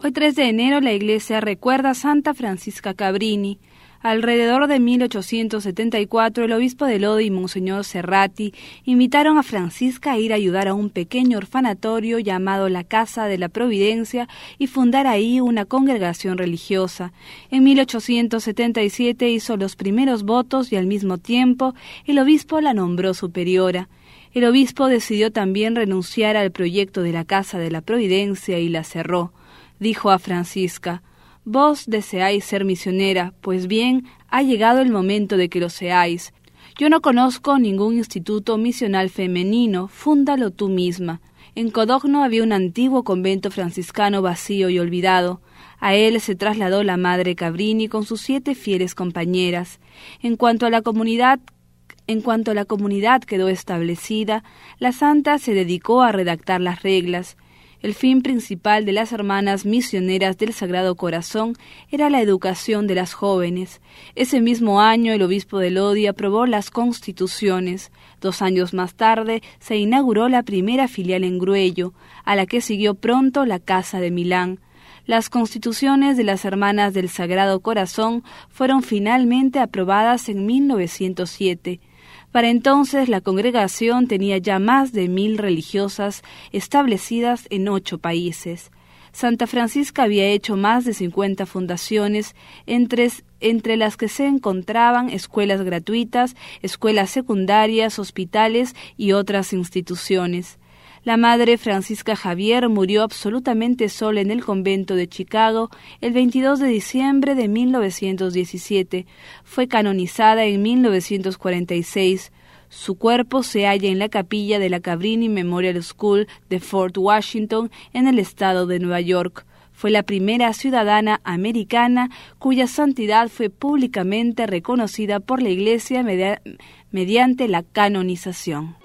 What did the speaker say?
Hoy 3 de enero la iglesia recuerda a Santa Francisca Cabrini. Alrededor de 1874, el obispo de Lodi y Monseñor Serrati invitaron a Francisca a ir a ayudar a un pequeño orfanatorio llamado la Casa de la Providencia y fundar ahí una congregación religiosa. En 1877 hizo los primeros votos y al mismo tiempo el obispo la nombró superiora. El obispo decidió también renunciar al proyecto de la Casa de la Providencia y la cerró. Dijo a Francisca, Vos deseáis ser misionera, pues bien, ha llegado el momento de que lo seáis. Yo no conozco ningún instituto misional femenino, fúndalo tú misma. En Codogno había un antiguo convento franciscano vacío y olvidado. A él se trasladó la madre Cabrini con sus siete fieles compañeras. En cuanto a la comunidad en cuanto a la comunidad quedó establecida, la santa se dedicó a redactar las reglas. El fin principal de las hermanas misioneras del Sagrado Corazón era la educación de las jóvenes. Ese mismo año el obispo de Lodi aprobó las constituciones. Dos años más tarde se inauguró la primera filial en Gruello, a la que siguió pronto la Casa de Milán. Las constituciones de las Hermanas del Sagrado Corazón fueron finalmente aprobadas en 1907. Para entonces la congregación tenía ya más de mil religiosas establecidas en ocho países. Santa Francisca había hecho más de cincuenta fundaciones, entre, entre las que se encontraban escuelas gratuitas, escuelas secundarias, hospitales y otras instituciones. La madre Francisca Javier murió absolutamente sola en el convento de Chicago el 22 de diciembre de 1917. Fue canonizada en 1946. Su cuerpo se halla en la capilla de la Cabrini Memorial School de Fort Washington, en el estado de Nueva York. Fue la primera ciudadana americana cuya santidad fue públicamente reconocida por la Iglesia mediante la canonización.